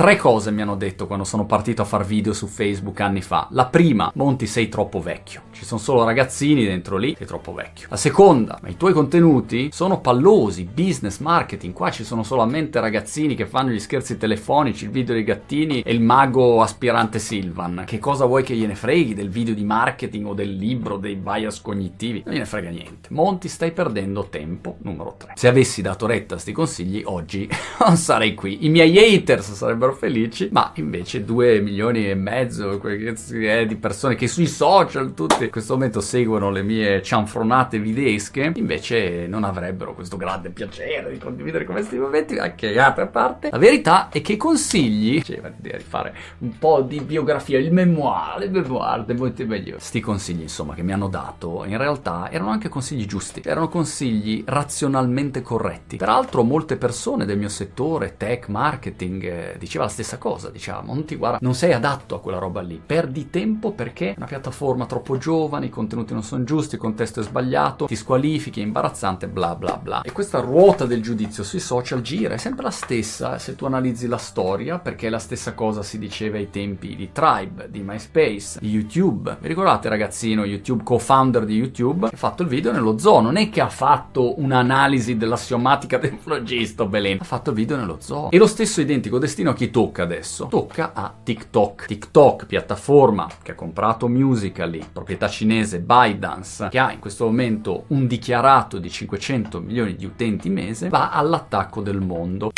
Tre cose mi hanno detto quando sono partito a fare video su Facebook anni fa. La prima, Monti sei troppo vecchio. Ci sono solo ragazzini dentro lì, sei troppo vecchio. La seconda, ma i tuoi contenuti sono pallosi, business, marketing. Qua ci sono solamente ragazzini che fanno gli scherzi telefonici, il video dei gattini e il mago aspirante Silvan. Che cosa vuoi che gliene freghi del video di marketing o del libro dei bias cognitivi? Non gliene frega niente. Monti, stai perdendo tempo. Numero 3. Se avessi dato retta a sti consigli, oggi non sarei qui. I miei haters sarebbero felici, ma invece 2 milioni e mezzo di persone che sui social tutti in questo momento seguono le mie cianfronate videsche, invece non avrebbero questo grande piacere di condividere questi momenti, anche a parte. La verità è che consigli, cioè di fare un po' di biografia, il memoir, il memoir de molti meglio. Sti consigli, insomma, che mi hanno dato, in realtà erano anche consigli giusti, erano consigli razionalmente corretti. Peraltro molte persone del mio settore, tech, marketing, eh, diceva la stessa cosa, diceva, Monti, guarda, non sei adatto a quella roba lì, perdi tempo perché è una piattaforma troppo giovane, i contenuti non sono giusti, il contesto è sbagliato, ti squalifichi, è imbarazzante, bla bla bla. E questa ruota del giudizio sui social gira, è sempre la stessa se tu analizzi la storia, perché la stessa cosa si diceva ai tempi di Tribe, di MySpace, di YouTube. Vi ricordate ragazzino, YouTube, co-founder di YouTube, ha fatto il video nello zoo, non è che ha fatto un'analisi dell'assiomatica del flogisto, Belen, ha fatto il video nello zoo. E lo stesso identico destino chi tocca adesso? Tocca a TikTok. TikTok, piattaforma che ha comprato Musical.ly, proprietà cinese ByteDance, che ha in questo momento un dichiarato di 500 milioni di utenti mese, va all'attacco del mondo.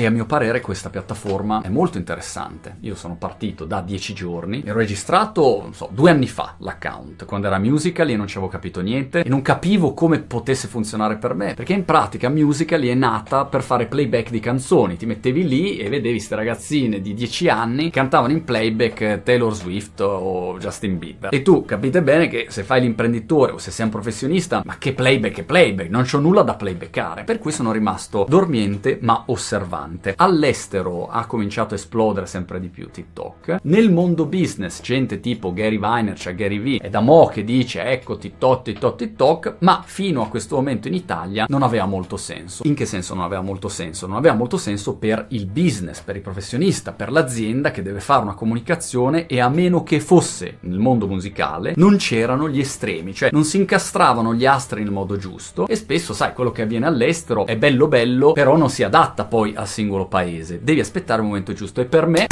E a mio parere questa piattaforma è molto interessante. Io sono partito da 10 giorni, ero registrato, non so, due anni fa l'account, quando era Musical.ly e non ci avevo capito niente e non capivo come potesse funzionare per me, perché in pratica Musical.ly è nata per fare playback di canzoni, ti mettevi lì e vedevi queste ragazzine di 10 anni cantavano in playback Taylor Swift o Justin Bieber. E tu capite bene che se fai l'imprenditore o se sei un professionista, ma che playback è playback, non c'ho nulla da playbackare. Per cui sono rimasto dormiente ma osservante importante. All'estero ha cominciato a esplodere sempre di più TikTok. Nel mondo business, gente tipo Gary Vaynerchuk, Gary V, è da mo' che dice ecco TikTok, TikTok, TikTok, ma fino a questo momento in Italia non aveva molto senso. In che senso non aveva molto senso? Non aveva molto senso per il business, per il professionista, per l'azienda che deve fare una comunicazione e a meno che fosse nel mondo musicale non c'erano gli estremi, cioè non si incastravano gli astri nel modo giusto e spesso sai quello che avviene all'estero è bello bello però non si adatta poi a singolo paese. Devi aspettare il momento giusto e per me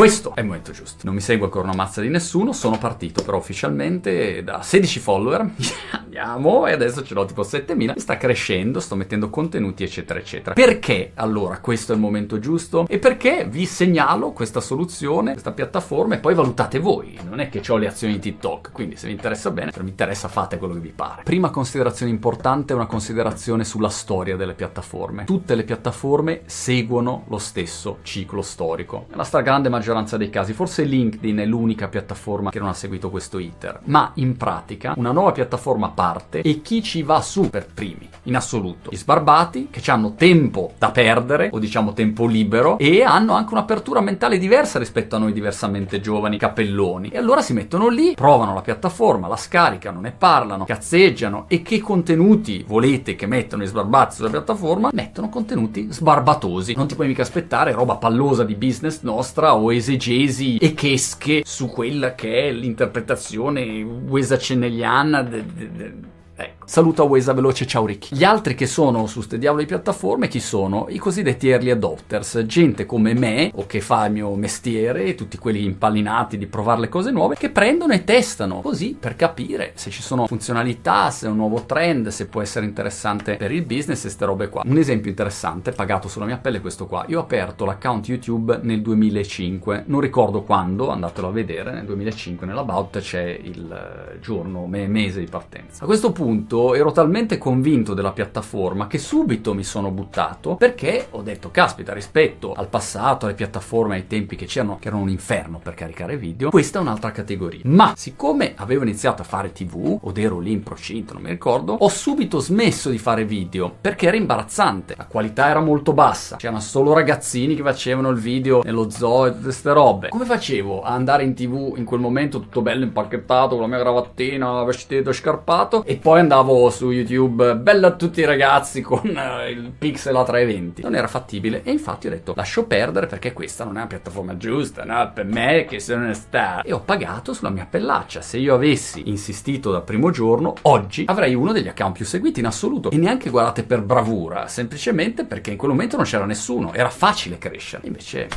questo è il momento giusto. Non mi segue ancora una mazza di nessuno, sono partito però ufficialmente da 16 follower. Andiamo, e adesso ce l'ho tipo 7000. Sta crescendo, sto mettendo contenuti, eccetera, eccetera. Perché allora questo è il momento giusto? E perché vi segnalo questa soluzione, questa piattaforma e poi valutate voi. Non è che ho le azioni di TikTok, quindi se vi interessa bene, se non vi interessa fate quello che vi pare. Prima considerazione importante è una considerazione sulla storia delle piattaforme. Tutte le piattaforme seguono lo stesso ciclo storico. La stragrande maggioranza maggioranza dei casi. Forse LinkedIn è l'unica piattaforma che non ha seguito questo iter. Ma in pratica una nuova piattaforma parte e chi ci va su per primi? In assoluto. Gli sbarbati che hanno tempo da perdere o diciamo tempo libero e hanno anche un'apertura mentale diversa rispetto a noi diversamente giovani cappelloni. E allora si mettono lì, provano la piattaforma, la scaricano, ne parlano, cazzeggiano e che contenuti volete che mettano gli sbarbati sulla piattaforma? Mettono contenuti sbarbatosi. Non ti puoi mica aspettare roba pallosa di business nostra o esegesi echesche su quella che è l'interpretazione wesacenneliana de, de, de, ecco. Saluto a Wesa veloce, ciao Ricky. Gli altri che sono su ste diavolo di piattaforme chi sono? I cosiddetti early adopters, gente come me o che fa il mio mestiere, tutti quelli impallinati di provare le cose nuove, che prendono e testano così per capire se ci sono funzionalità, se è un nuovo trend, se può essere interessante per il business e ste robe qua. Un esempio interessante, pagato sulla mia pelle, è questo qua. Io ho aperto l'account YouTube nel 2005, non ricordo quando, andatelo a vedere, nel 2005 nell'about c'è il giorno, mese di partenza. A questo punto ero talmente convinto della piattaforma che subito mi sono buttato perché ho detto, caspita, rispetto al passato, alle piattaforme, ai tempi che c'erano, che erano un inferno per caricare video, questa è un'altra categoria. Ma siccome avevo iniziato a fare tv, o ero lì in procinto, non mi ricordo, ho subito smesso di fare video perché era imbarazzante. La qualità era molto bassa, c'erano solo ragazzini che facevano il video nello zoo e tutte queste robe. Come facevo a andare in tv in quel momento tutto bello impacchettato con la mia gravattina, vestito, scarpato e poi poi andavo su YouTube, bella a tutti i ragazzi con eh, il pixel a 320. Non era fattibile e infatti ho detto lascio perdere perché questa non è una piattaforma giusta, no? Per me che sono una star. E ho pagato sulla mia pellaccia. Se io avessi insistito dal primo giorno, oggi avrei uno degli account più seguiti in assoluto. E neanche guardate per bravura, semplicemente perché in quel momento non c'era nessuno, era facile crescere. Invece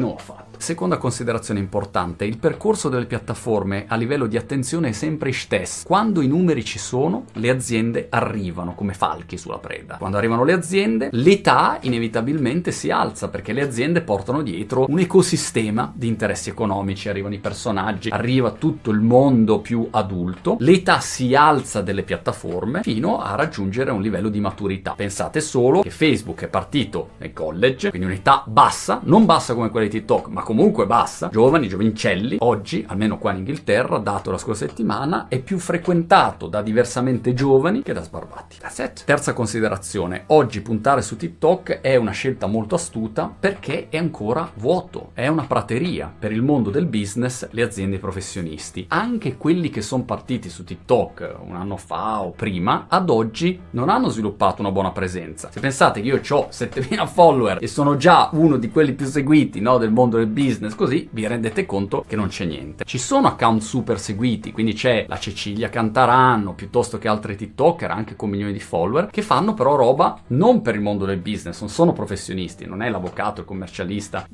non l'ho fatto. Seconda considerazione importante, il percorso delle piattaforme a livello di attenzione è sempre stesso. Quando i numeri ci sono, le aziende arrivano come falchi sulla preda. Quando arrivano le aziende, l'età inevitabilmente si alza perché le aziende portano dietro un ecosistema di interessi economici, arrivano i personaggi, arriva tutto il mondo più adulto, l'età si alza delle piattaforme fino a raggiungere un livello di maturità. Pensate solo che Facebook è partito nel college, quindi un'età bassa, non bassa come quella di TikTok, ma comunque bassa, giovani, giovincelli, oggi, almeno qua in Inghilterra, dato la scorsa settimana, è più frequentato da diversamente giovani che da sbarbati. Terza considerazione, oggi puntare su TikTok è una scelta molto astuta perché è ancora vuoto, è una prateria per il mondo del business, le aziende e i professionisti. Anche quelli che sono partiti su TikTok un anno fa o prima, ad oggi non hanno sviluppato una buona presenza. Se pensate che io ho 7000 follower e sono già uno di quelli più seguiti no, del mondo del business così, vi rendete conto che non c'è niente. Ci sono account super seguiti, quindi c'è la Cecilia Cantaranno piuttosto che altri TikToker anche con milioni di follower che fanno però roba non per il mondo del business, non sono professionisti, non è l'avvocato, il commercialista.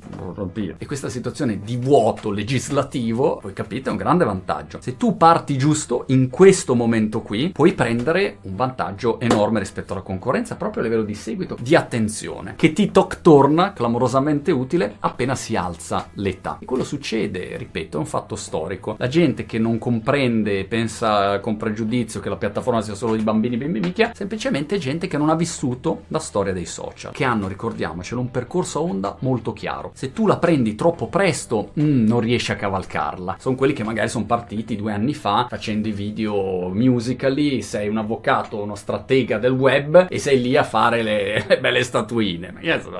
E questa situazione di vuoto legislativo, voi capite, è un grande vantaggio. Se tu parti giusto in questo momento qui, puoi prendere un vantaggio enorme rispetto alla concorrenza proprio a livello di seguito, di attenzione, che TikTok torna clamorosamente utile appena si alza l'età. E quello succede, ripeto, è un fatto storico. La gente che non comprende, pensa con pregiudizio che la piattaforma sia solo di bambini, bimbi, micchia, semplicemente gente che non ha vissuto la storia dei social, che hanno, ricordiamocelo, un percorso a onda molto chiaro. Se tu la prendi troppo presto, mm, non riesci a cavalcarla. Sono quelli che magari sono partiti due anni fa facendo i video musicali, sei un avvocato, uno stratega del web e sei lì a fare le, le belle statuine.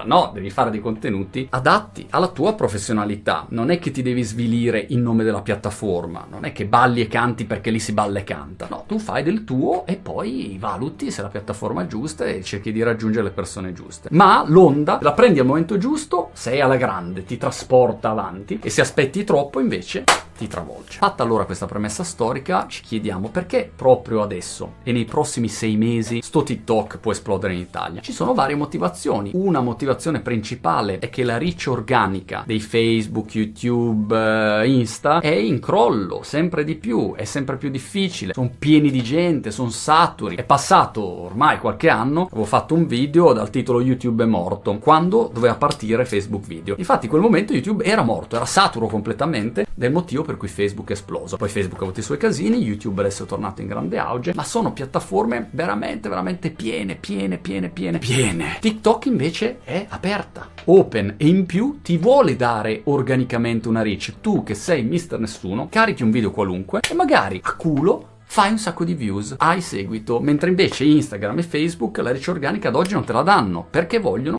No, devi fare dei contenuti adatti alla tua professionalità, non è che ti devi svilire in nome della piattaforma, non è che balli e canti perché lì si balla e canta, no, tu fai del tuo e poi valuti se la piattaforma è giusta e cerchi di raggiungere le persone giuste. Ma l'onda la prendi al momento giusto, sei alla grande, ti trasporta avanti e se aspetti troppo invece ti travolge. Fatta allora questa premessa storica, ci chiediamo perché proprio adesso e nei prossimi sei mesi sto TikTok può esplodere in Italia. Ci sono varie motivazioni. Una motivazione principale è che la reach organica dei Facebook, YouTube, eh, Insta è in crollo sempre di più, è sempre più difficile. Sono pieni di gente, sono saturi. È passato ormai qualche anno, avevo fatto un video dal titolo YouTube è morto, quando doveva partire Facebook Video. Infatti in quel momento YouTube era morto, era saturo completamente del motivo per cui Facebook è esploso. Poi Facebook ha avuto i suoi casini, YouTube adesso è tornato in grande auge, ma sono piattaforme veramente, veramente piene, piene, piene, piene, piene. TikTok invece è aperta, open e in più ti vuole dare organicamente una reach. Tu che sei mister nessuno, carichi un video qualunque e magari a culo fai un sacco di views, hai seguito, mentre invece Instagram e Facebook la reach organica ad oggi non te la danno perché vogliono